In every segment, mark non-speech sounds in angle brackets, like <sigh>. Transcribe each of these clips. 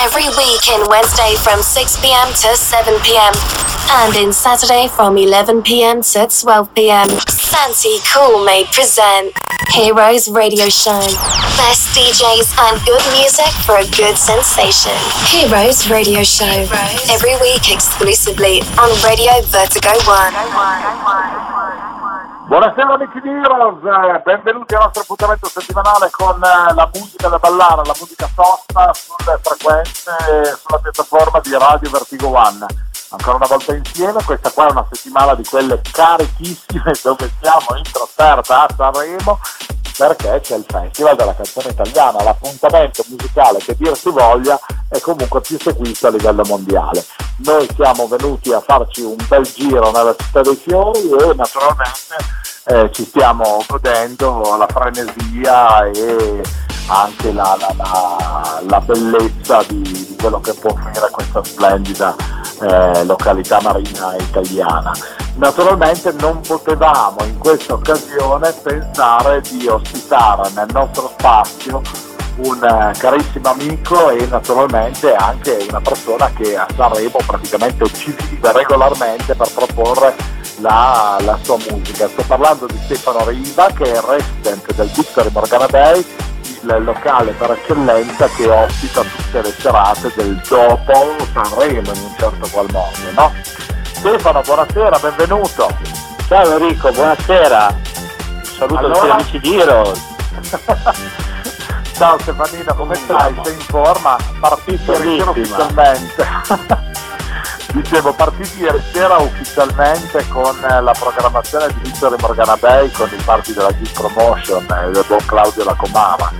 Every week in Wednesday from 6 pm to 7 pm. And in Saturday from 11 pm to 12 pm. Santi Cool may present Heroes Radio Show. Best DJs and good music for a good sensation. Heroes Radio Show. Every week exclusively on Radio Vertigo 1. Buonasera amici di Heroes, eh, benvenuti al nostro appuntamento settimanale con eh, la musica da ballare, la musica tosta sulle frequenze, sulla piattaforma di Radio Vertigo One. Ancora una volta insieme, questa qua è una settimana di quelle carichissime dove siamo in trasferta a Sanremo perché c'è il Festival della canzone italiana, l'appuntamento musicale che dir si voglia è comunque più seguito a livello mondiale. Noi siamo venuti a farci un bel giro nella città dei fiori e naturalmente eh, ci stiamo godendo la frenesia e anche la, la, la, la bellezza di, di, quello che può offrire questa splendida eh, località marina italiana. Naturalmente non potevamo in questa occasione pensare di ospitare nel nostro spazio un eh, carissimo amico e naturalmente anche una persona che a Sanremo praticamente ci vive regolarmente per proporre la, la, sua musica. Sto parlando di Stefano Riva che è il resident del Victory Morgana Bay, il locale per eccellenza che ospita tutte le serate del dopo Sanremo in un certo qual modo. No? Stefano, buonasera, benvenuto. Ciao Enrico, buonasera. Saluto allora... tutti amici di Heroes. <laughs> Ciao Stefanino, come stai? Sei in forma? Partiti ieri sera ufficialmente. <laughs> Dicevo, partiti ieri sera ufficialmente con la programmazione di Vittorio Morgana Bay con i parti della Geek Promotion e del buon Claudio Lacomava.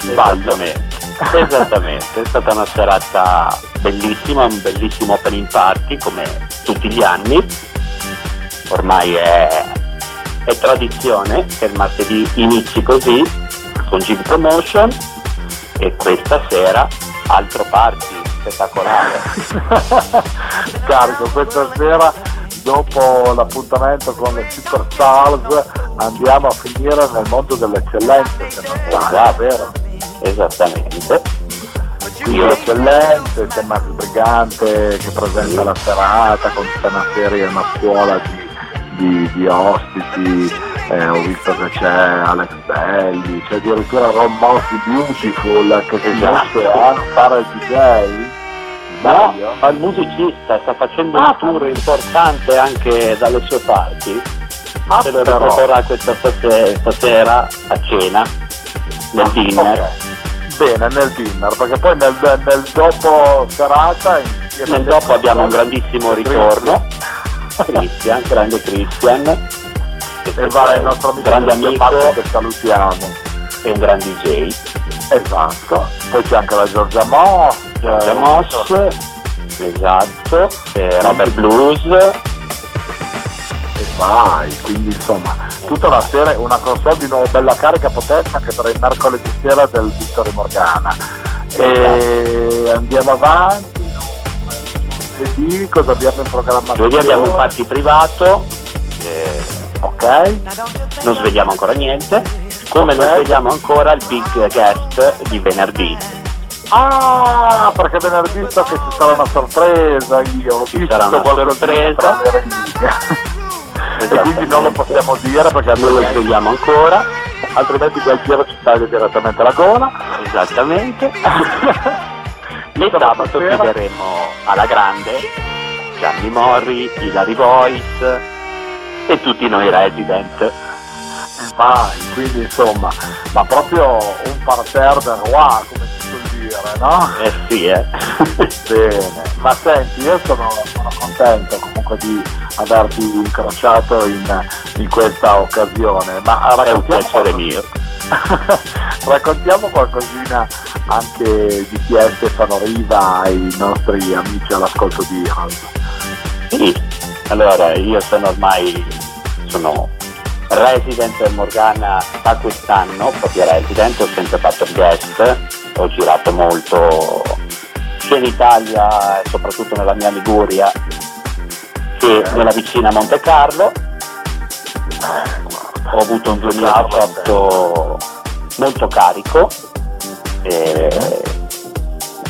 Esattamente. Esattamente, è stata una serata bellissima, un bellissimo opening party come tutti gli anni. Ormai è, è tradizione che il martedì inizi così con Gig Promotion e questa sera altro party spettacolare. <laughs> Carico, questa sera dopo l'appuntamento con le Superstars andiamo a finire nel mondo dell'eccellenza, se non sbaglio, vero? Esattamente. Qui l'eccellenza, c'è Max Brigante che presenta la serata con tutta una serie, una scuola di, di, di ospiti eh, ho visto che c'è Alex Belli, c'è addirittura Ron Mossi Beautiful che si mette a fare il DJ. No, ma il musicista sta facendo ah, un tour importante anche dalle sue parti. Ah, Se lo riproporrà questa stasera a cena, nel ah, dinner. Okay. Bene, nel dinner, perché poi nel, nel dopo serata... Nel dopo abbiamo un grandissimo ritorno. <laughs> Christian, grande Christian e va il nostro amico grande amico. Che salutiamo e un gran DJ esatto. Poi c'è anche la Giorgia Moss Giorgia Moss. Esatto. Robert Blues. E vai quindi insomma tutta una serie una console di nuovo bella carica potente anche per il mercoledì sera del Vittorio Morgana. E andiamo avanti. Giovedì cosa abbiamo in programmazione? Giovedì abbiamo un party privato. Eh, ok? Non svegliamo ancora niente, come non svegliamo ancora il big guest di venerdì. Ah, perché venerdì so che ci sarà una sorpresa, io ci sarà una sorpresa. e quindi non lo possiamo dire perché non lo svegliamo ancora, altrimenti giro ci taglia direttamente la gola. Esattamente. <laughs> e sabato chiuderemo alla grande Gianni Morri, Hilary Voice, e tutti noi resident. Vai, quindi insomma, ma proprio un parterre del roi, come si può dire, no? Eh sì, eh. <laughs> Bene, ma senti, io sono, sono, contento comunque di averti incrociato in, in questa occasione, ma è un piacere mio. <laughs> raccontiamo qualcosina anche di chi è Stefano Riva ai nostri amici all'ascolto di Heroes. Sì, allora io sono ormai sono resident del Morgana da quest'anno, proprio resident, ho sempre fatto guest, ho girato molto sia in Italia soprattutto nella mia Liguria che nella vicina Monte Carlo. Ho avuto un 2018 molto carico.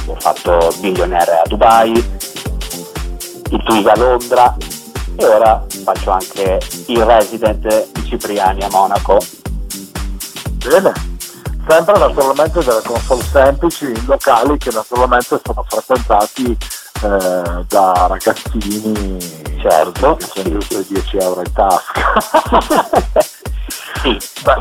Ho fatto il Billionaire a Dubai, il Twig a Londra e ora faccio anche il Resident di Cipriani a Monaco. Bene, sempre naturalmente delle console semplici in locali che naturalmente sono frequentati eh, da ragazzini certo giusto 10 euro in tasca <laughs> sì. Beh,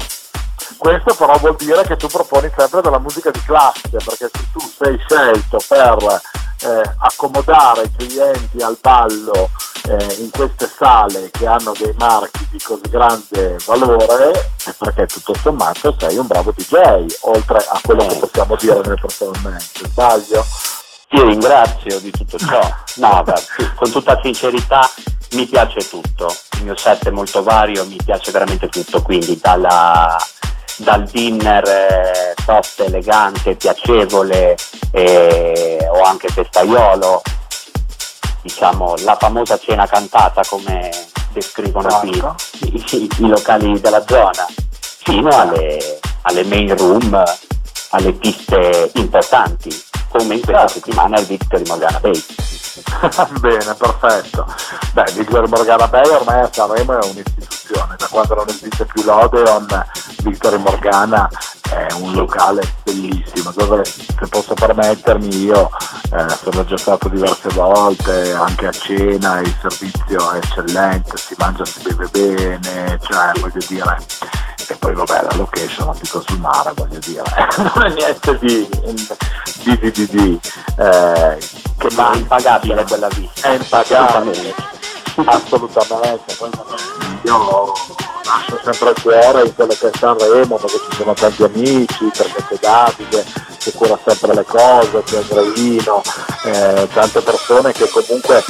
questo però vuol dire che tu proponi sempre della musica di classe perché se tu sei scelto per eh, accomodare i clienti al ballo eh, in queste sale che hanno dei marchi di così grande valore è perché tutto sommato sei un bravo DJ oltre a quello che possiamo dire nel personalmente sbaglio? Ti ringrazio di tutto ciò. No, <laughs> beh, con tutta sincerità mi piace tutto. Il mio set è molto vario, mi piace veramente tutto, quindi dalla, dal dinner eh, soft, elegante, piacevole eh, o anche festaiolo, diciamo la famosa cena cantata come descrivono qui i, i, i, locali della zona, fino alle, alle main room, alle piste importanti come in questa certo. settimana il Victory Morgana Bay. <laughs> Bene, perfetto. Beh, Victory Morgana Bay ormai a Sanremo è un'istituzione, da quando non esiste più l'Odeon, Victory Morgana è un locale bellissimo dove se posso permettermi io eh, sono già stato diverse volte anche a cena il servizio è eccellente si mangia si beve bene cioè voglio dire e poi vabbè la location dico sul mare voglio dire <laughs> non è niente di di di di, eh, che ma è impagabile quella vista è impagabile. Assolutamente. Io lascio sempre il cuore in quello che è Sanremo perché ci sono tanti amici perché c'è Davide che cura sempre le cose c'è Andreino eh, tante persone che comunque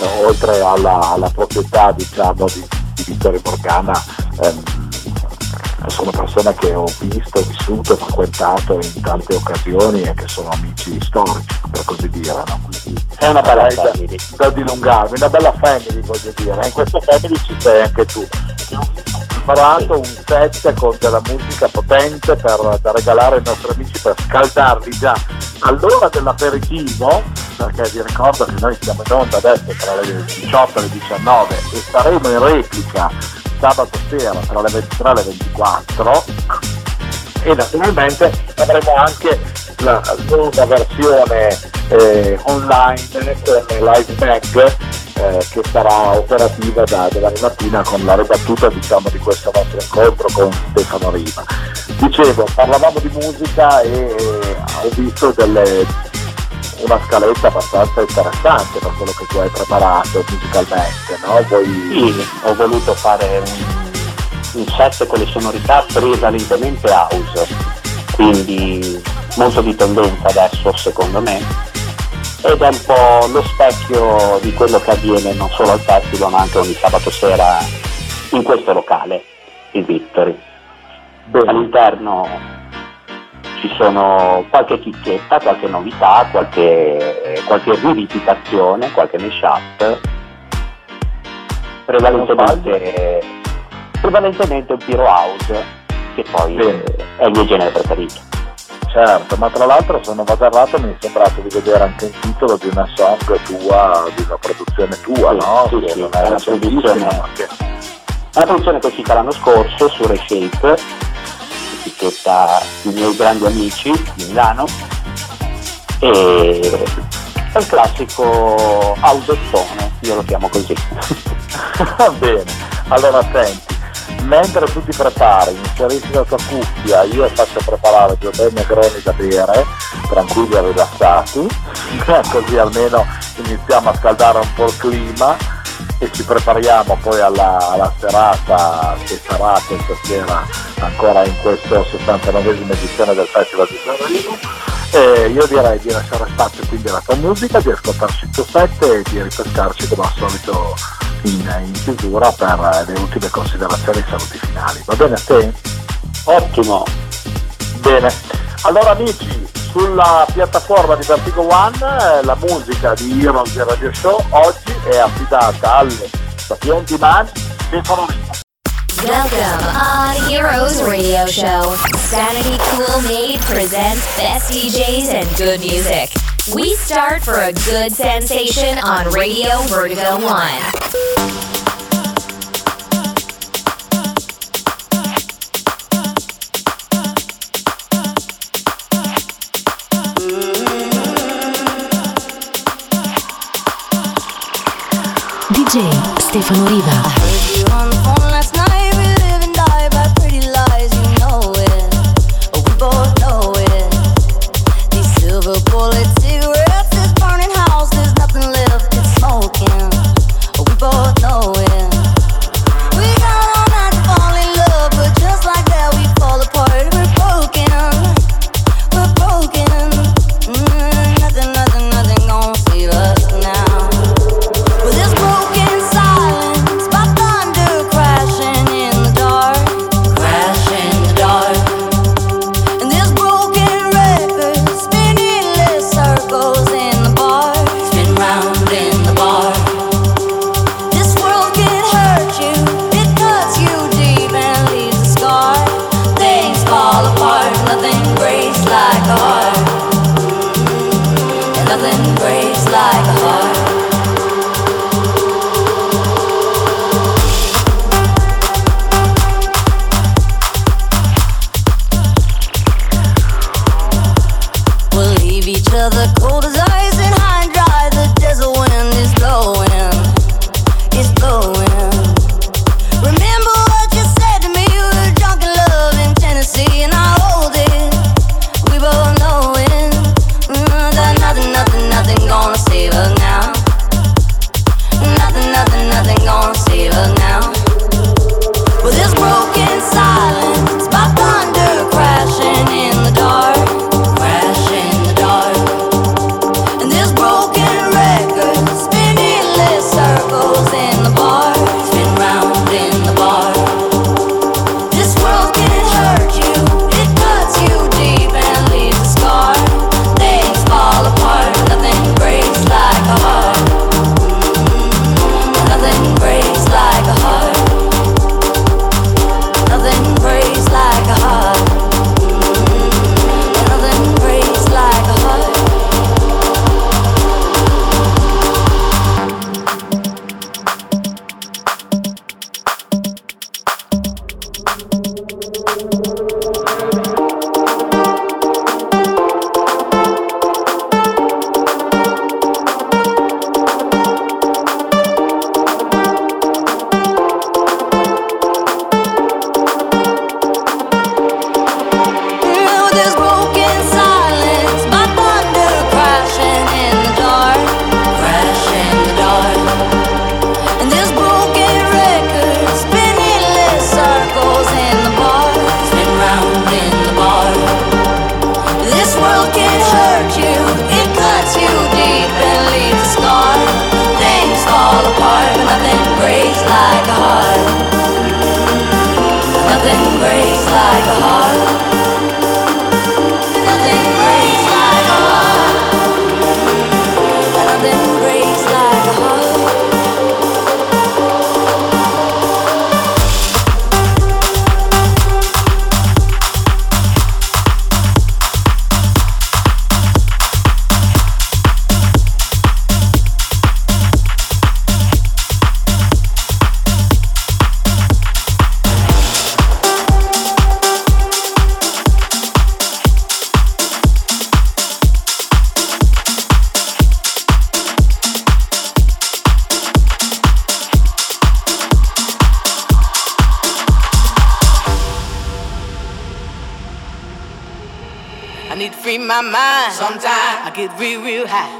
eh, oltre alla, alla, proprietà diciamo di, di Vittorio Morgana ehm, sono persone che ho visto, vissuto, frequentato in tante occasioni e che sono amici storici, per così dire. No? Quindi, è una bella eh, family. Da, da dilungarmi, una bella family voglio dire, in questa family ci sei anche tu. Ho preparato un set con della musica potente per, da regalare ai nostri amici per scaldarli già all'ora dell'aperitivo, perché vi ricordo che noi siamo in onda adesso tra le 18 e le 19 e saremo in replica sabato sera tra le 23 e le 24 e naturalmente avremo anche la nuova versione eh, online con Live Mag eh, che sarà operativa da domani mattina con la ribattuta diciamo, di questo nostro incontro con Stefano Riva. Dicevo, parlavamo di musica e eh, ho visto delle una scaletta abbastanza interessante per quello che tu hai preparato musicalmente, no? Voi... Sì, ho voluto fare un, un set con le sonorità prevalentemente house, quindi molto di tendenza adesso secondo me, ed è un po' lo specchio di quello che avviene non solo al festival ma anche ogni sabato sera in questo locale, il Victory. Bene. All'interno ci sono qualche chicchetta, qualche novità, qualche, qualche rivisitazione, qualche mashup, prevalentemente, prevalentemente un Piro House, che poi Bene. è il mio genere preferito. Certo, ma tra l'altro sono vado errato mi è sembrato di vedere anche il titolo di una song tua, di una produzione tua, sì, no? Sì, sì, è una produzione, che... una produzione che è uscita l'anno scorso su Reshape etichetta i miei grandi amici di Milano e è il classico autostone, io lo chiamo così. <laughs> Va bene, allora senti, mentre tu ti prepari, inserisci la tua cuffia, io faccio preparare due bei negroni da bere, tranquilli e rilassati, <laughs> così almeno iniziamo a scaldare un po' il clima e ci prepariamo poi alla, alla serata che sarà questa sera ancora in questo 69esima edizione del Festival di Sanremo e io direi di lasciare spazio quindi alla tua musica, di ascoltarci il tuo set e di ripescarci come al solito in, in chiusura per le ultime considerazioni e saluti finali. Va bene a te? Ottimo! Bene, allora amici, sulla piattaforma di Vertigo One eh, la musica di Heroes del Radio Show oggi è affidata alle sapienti mani Stefano Rita. Welcome on Heroes Radio Show. Sanity Cool Made presents best DJs and good music. We start for a good sensation on Radio Vertigo 1. Stefano Riva. like a heart. get real, real high.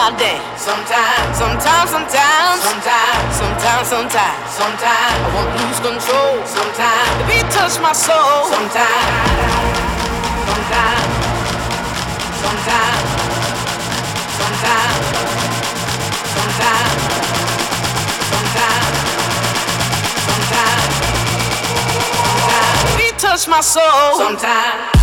my dance. Sometimes, sometimes, sometimes, sometimes, sometimes, sometimes, sometimes I wanna lose control. Sometimes the beat touch my soul. Sometimes, sometimes, sometimes, sometimes, sometimes, sometimes, sometimes, sometimes. Touch my soul. Sometimes.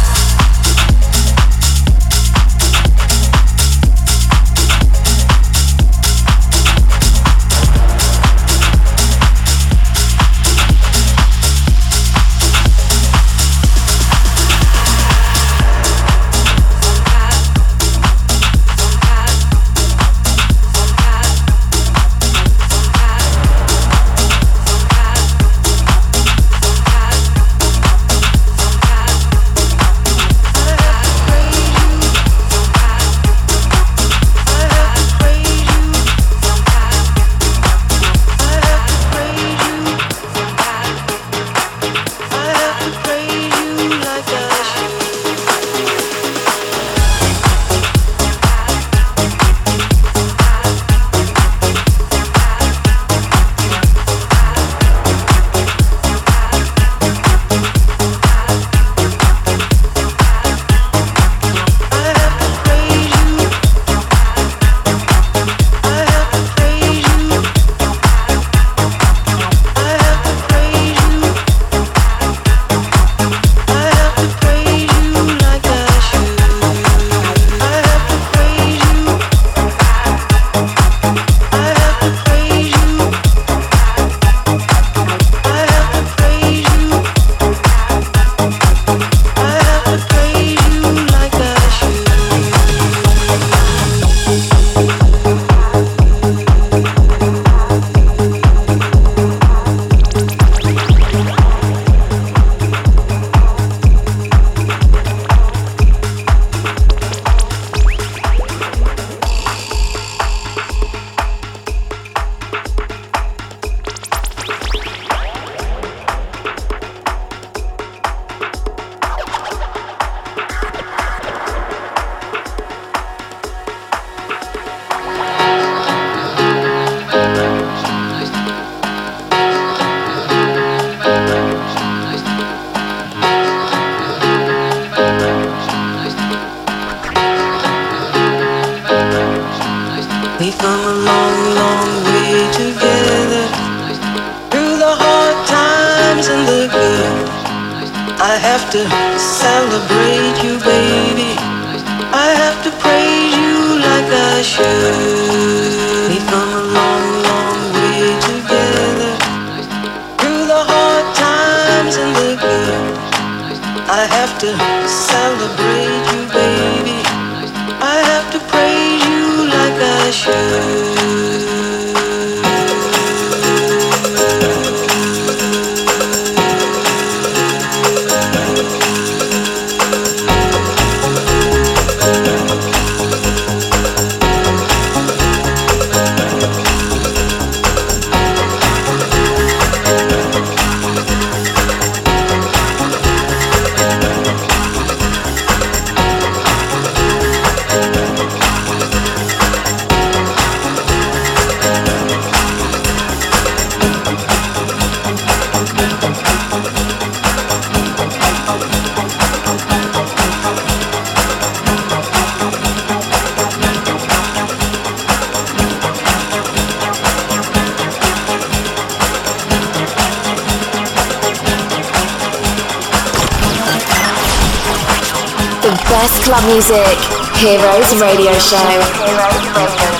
Club music. Heroes Radio Show. Heroes Radio Show.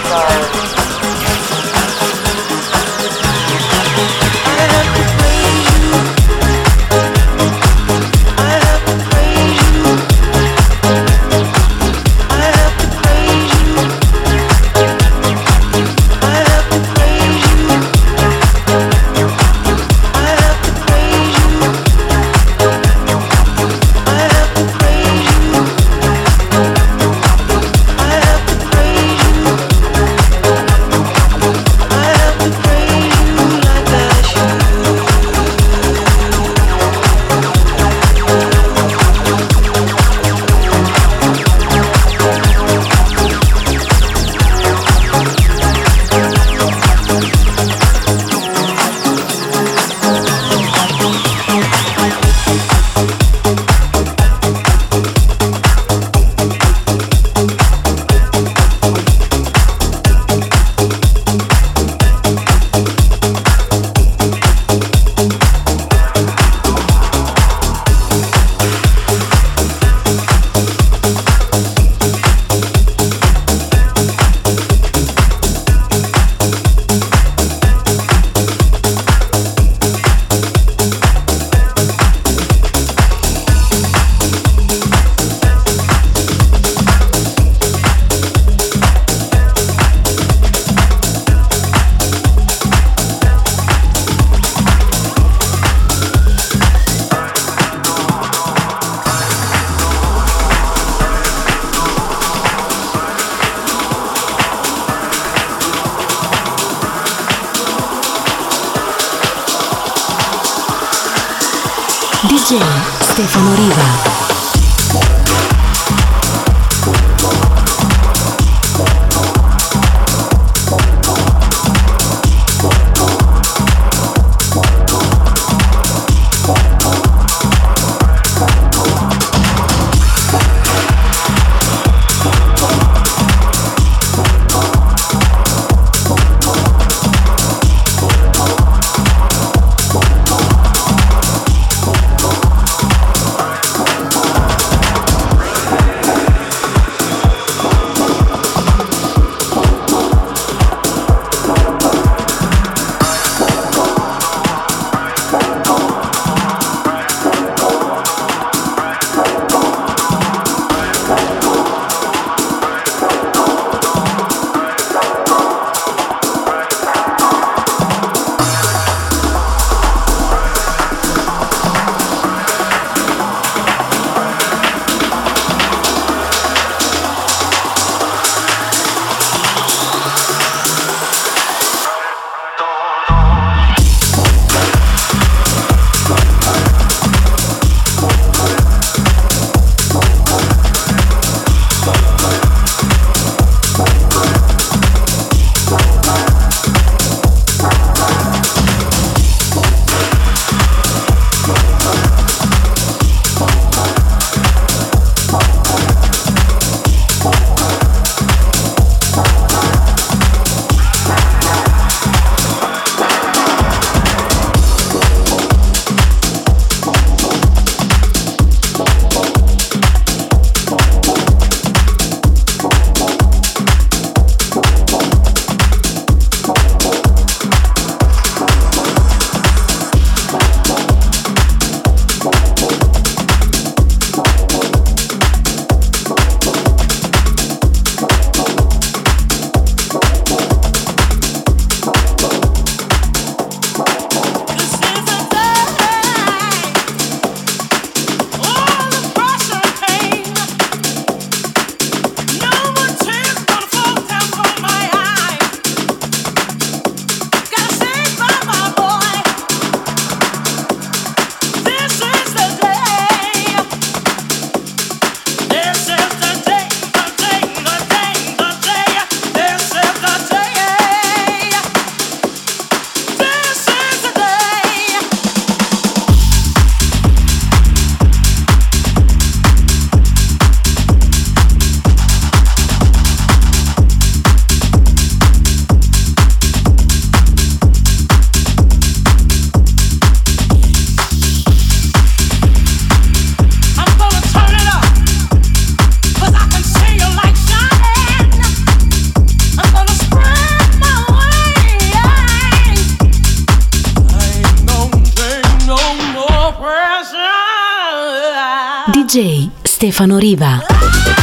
Stefano Riva.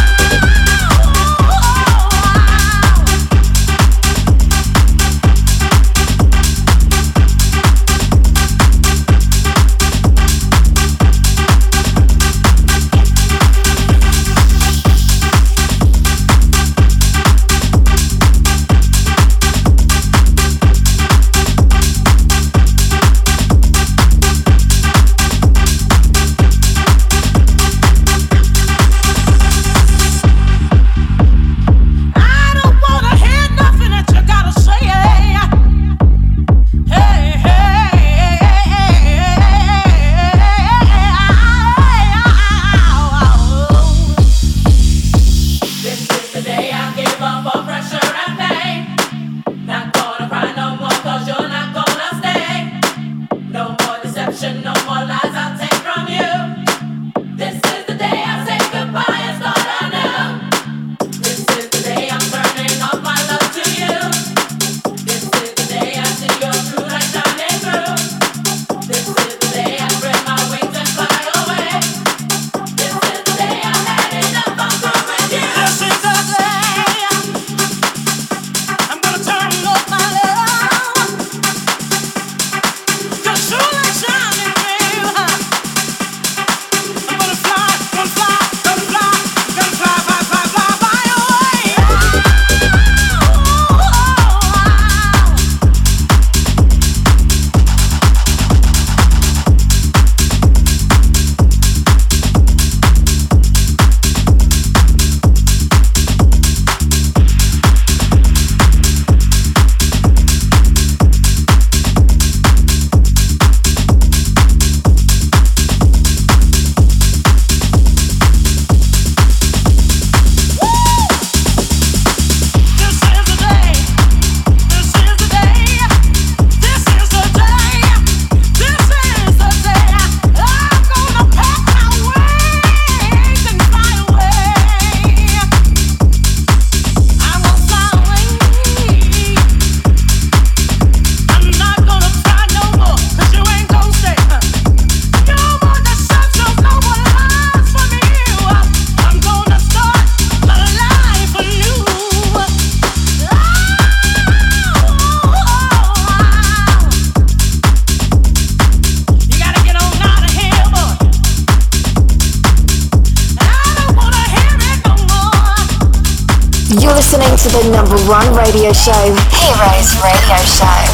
Radio show, Heroes Radio Show.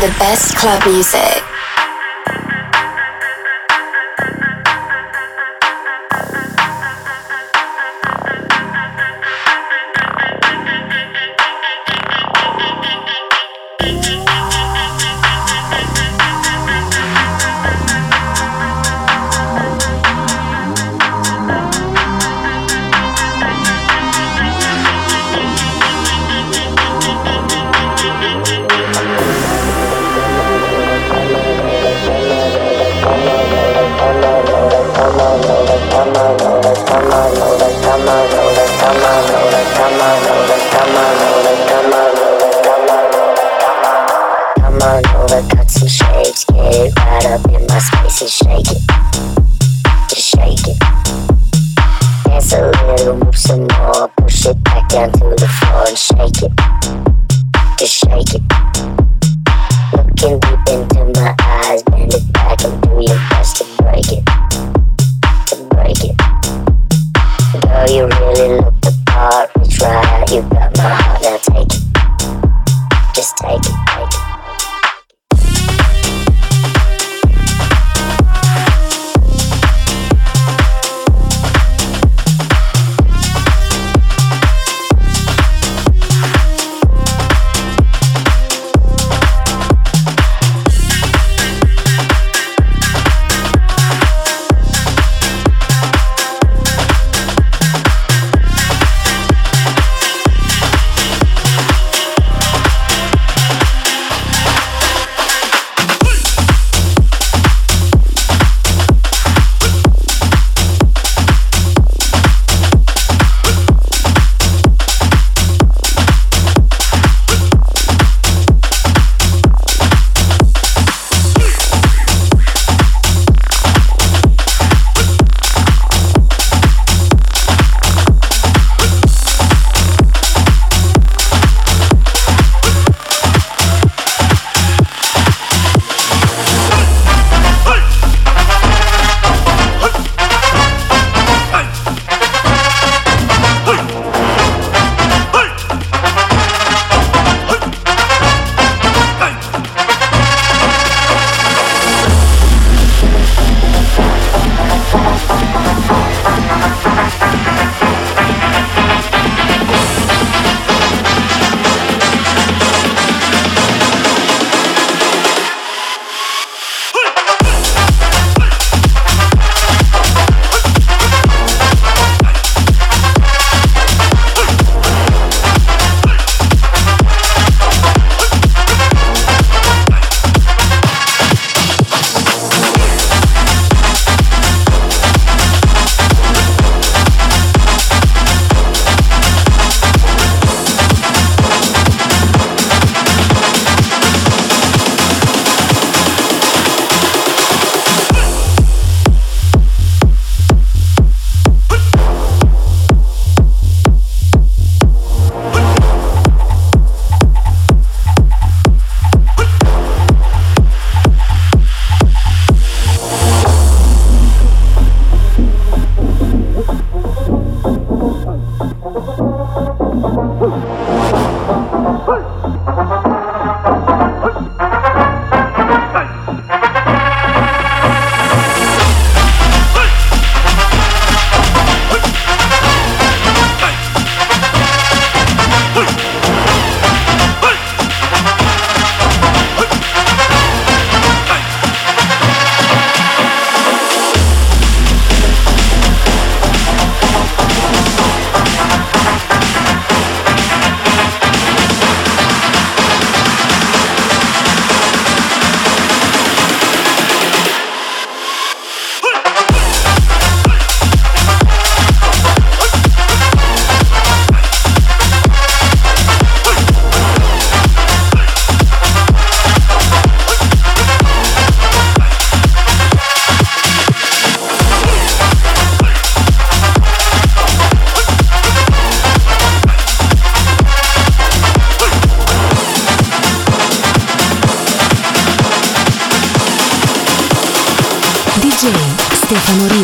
The best club music.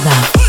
Nova.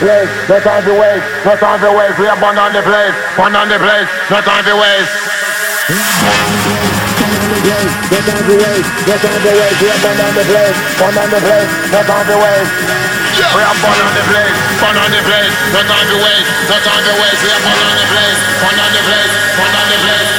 Place, no time to waste, no time to waste. We are burn on the place, burn on the place, no time to waste. No time to waste, no time to waste. We are burn on the place, burn on the place, no time to waste. We are burn on the place, burn on the place, no time to waste, no time to waste. We are burn on the place, burn on the place, burn on the place.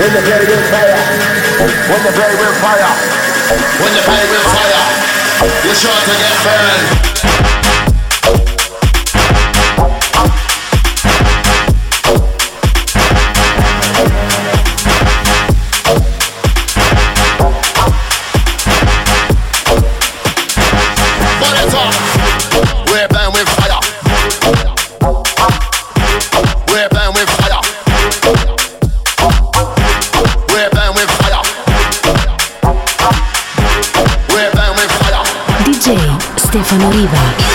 When the play with fire, when the play with fire, when the play with fire, you're sure to get burned. Stefano Riva.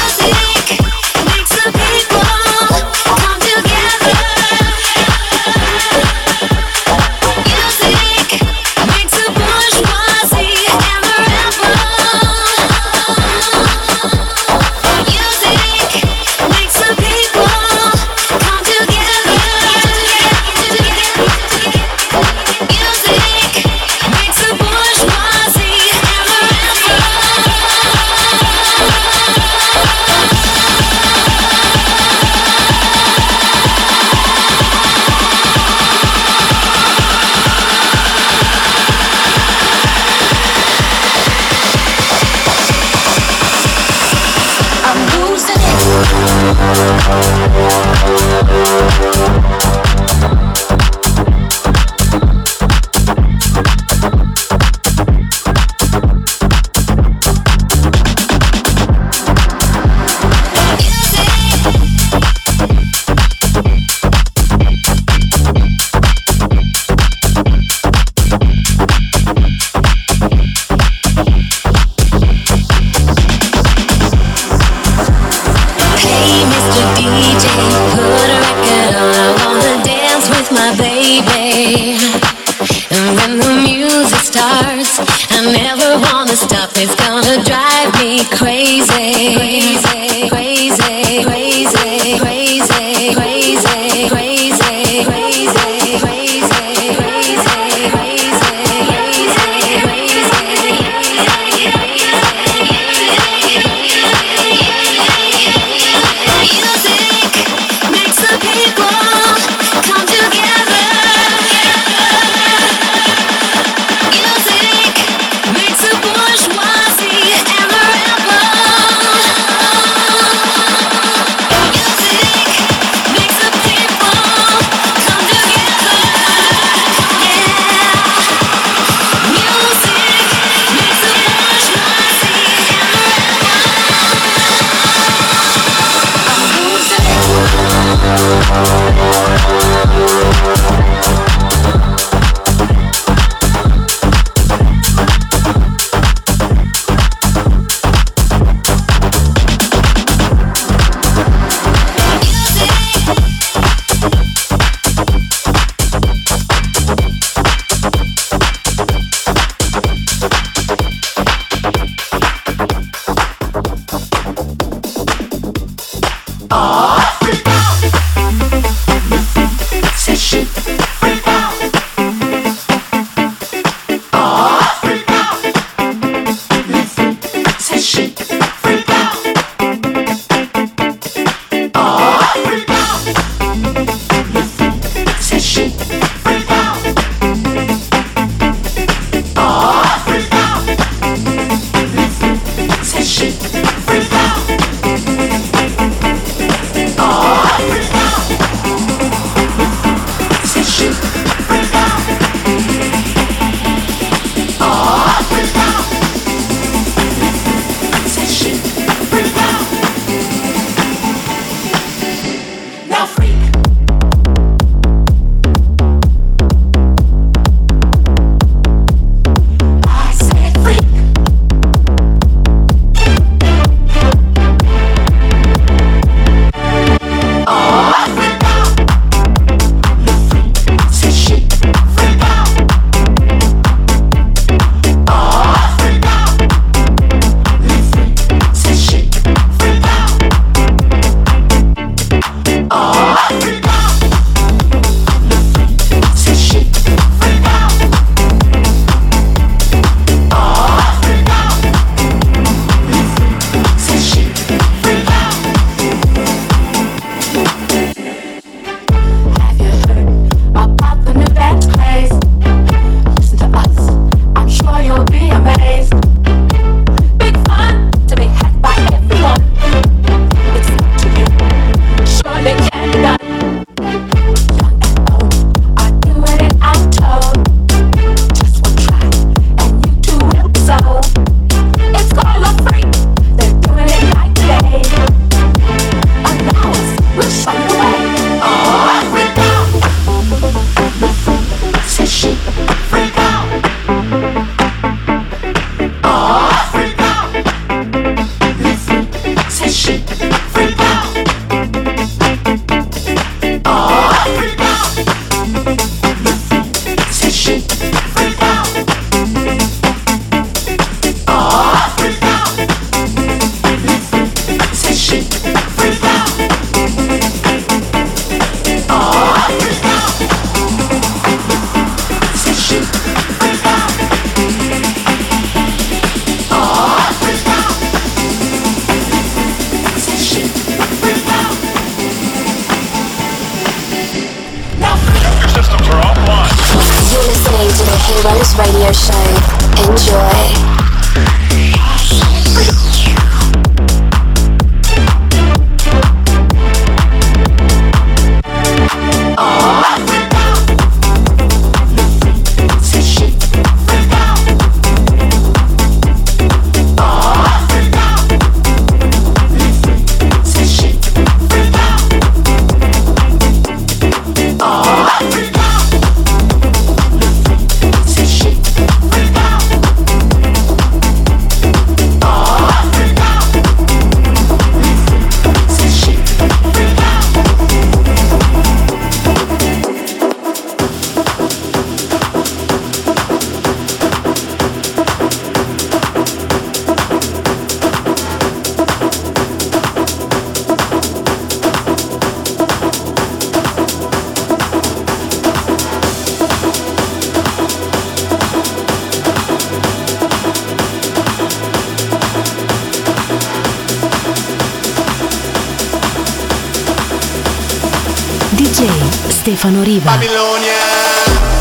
Stefano Riva. Babilonia.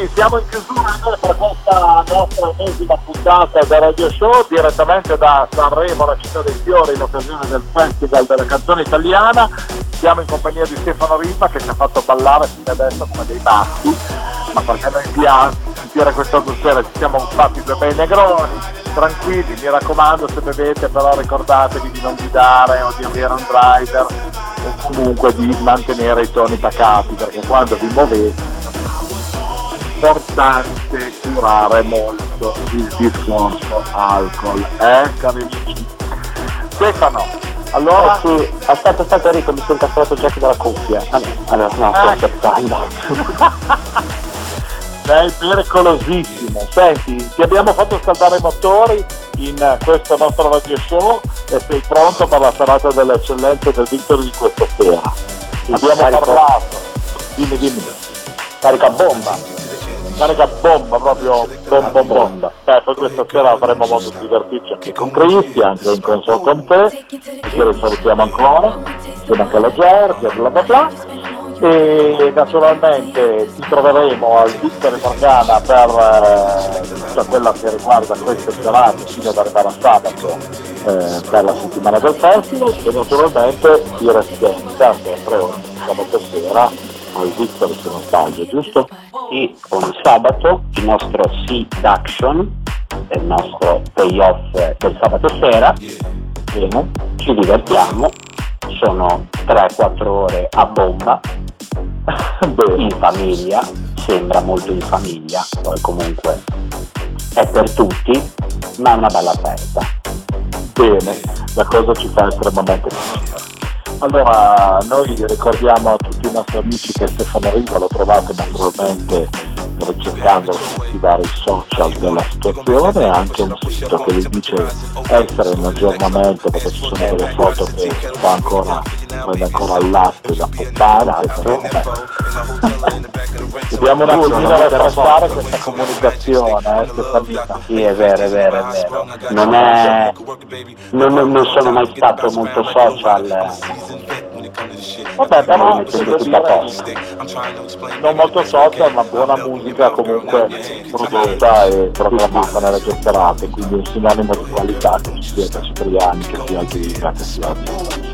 Amici, siamo in chiusura per questa nostra ennesima puntata del Radio Show direttamente da Sanremo, la città dei fiori, in occasione del Festival della canzone italiana. Siamo in compagnia di Stefano Riva che ci ha fatto ballare fino adesso come dei matti, ma perché noi piace sentire questa atmosfera, ci siamo fatti due bei negroni, tranquilli, mi raccomando se bevete però ricordatevi di non guidare o di avere un driver o comunque di mantenere i toni pacati perché quando vi muovete importante curare molto il discorso alcol, eh cari amici? Stefano, allora... Eh sì, aspetta, aspetta Enrico, mi sono incastrato il jack dalla cuffia. Allora, no, sto aspettando. <laughs> Sei pericolosissimo. Senti, ti abbiamo fatto scaldare i motori in questo nostro radio show e sei pronto per la serata delle eccellenze del Victory di questa sera. Abbiamo parlato. Dimmi, dimmi. Carica bomba carica bomba proprio bomba bomba. Eh, questa sera avremo modo di divertirci anche con Cristi anche in console con te. Che lo salutiamo ancora. Insieme anche alla Giorgia bla bla bla e naturalmente ci troveremo al Victory Morgana per eh, tutta quella che riguarda queste serate fino ad arrivare a sabato eh, per la settimana del festival. E naturalmente i residenti sempre sabato sera al Victor se non sbaglio, giusto? Con sabato il nostro Seed Action, il nostro payoff del sabato sera, ci divertiamo, sono 3-4 ore a bomba, in famiglia, sembra molto in famiglia, poi comunque è per tutti, ma è una bella festa. Bene, la cosa ci fa estremamente piacere. Allora, noi ricordiamo a tutti i nostri amici che Stefano Riva lo trovate naturalmente ricercando sui vari social della situazione e anche un sito che vi dice essere in aggiornamento perché ci sono delle foto che fa ancora, prende ancora al latte da poppare. Dobbiamo un attimino rafforzare questa comunicazione, eh, Stefanina. Sì, è vero, è vero, è vero. Non, è, non, non- non sono mai stato molto social, Vabbè, però mettendo devo tutto a dire, posto. non molto social, ma buona musica comunque prodotta e programmata nelle già serate, quindi un sinonimo di qualità che ci sia da Cipriani, che sia di oggi.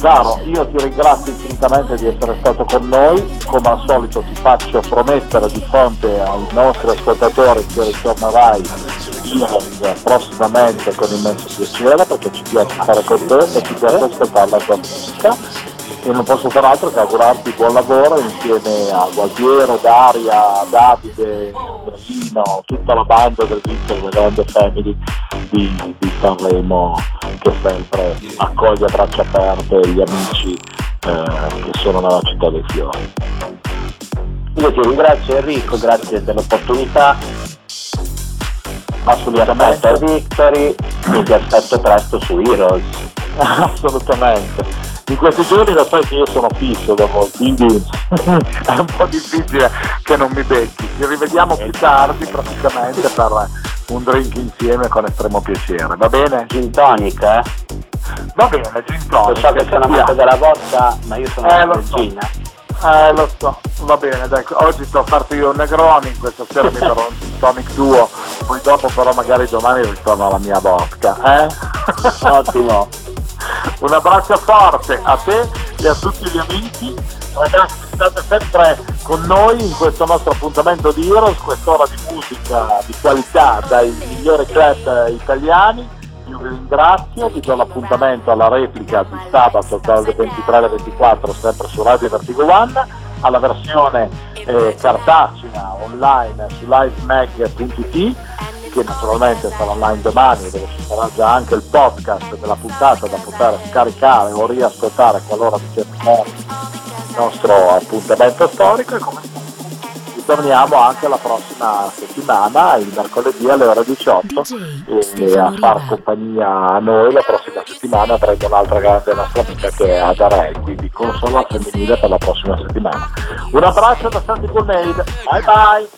Caro, io ti ringrazio infinitamente di essere stato con noi, come al solito ti faccio promettere di fronte ai nostri ascoltatori che ritornerai io prossimamente con immenso piacere perché ci piace stare con te e ci piace ascoltare la tua musica e non posso far altro che augurarti buon lavoro insieme a Gualtiero, Daria, Davide, Brasino, tutta la banda del Victor, la grande family di, di Sanremo che sempre accoglie a braccia aperte gli amici eh, che sono nella città dei fiori. Io ti ringrazio Enrico, grazie dell'opportunità, Assolutamente. aspetto Victory e ti aspetto presto su Heroes. <laughs> Assolutamente. In questi giorni lo sai che io sono fisso dopo, quindi <laughs> è un po' difficile che non mi becchi. Ci rivediamo più tardi praticamente per un drink insieme con estremo piacere, va bene? Gin tonic, eh? Va bene, gin Lo tonic. so che sono amante della vodka, ma io sono Eh, lo del so. Eh, lo so, va bene, dai, oggi sto a farti io un Negroni, questa sera mi farò un tonic tuo, poi dopo però magari domani ritorno alla mia vodka, eh? <laughs> Ottimo. Un abbraccio forte a te e a tutti gli amici. Ragazzi, state sempre con noi in questo nostro appuntamento di Heroes, quest'ora di musica di qualità dai migliori club italiani. Vi ringrazio, vi do l'appuntamento alla replica di sabato dalle 23 alle 24 sempre su Radio Vertigo One, alla versione eh, cartacea online su livemag.it che naturalmente sarà online domani dove ci sarà già anche il podcast della puntata da poter scaricare o riascoltare qualora vi sia il nostro appuntamento storico. E come ritorniamo anche la prossima settimana il mercoledì alle ore 18 e a far compagnia a noi la prossima settimana avremo un'altra grande nostra amica che è Adarei quindi consolo femminile per la prossima settimana. Un abbraccio da Santi Coolmade bye bye.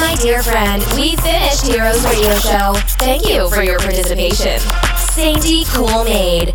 My dear friend, we finished Heroes Radio Show. Thank you for your participation. Sainty Cool Maid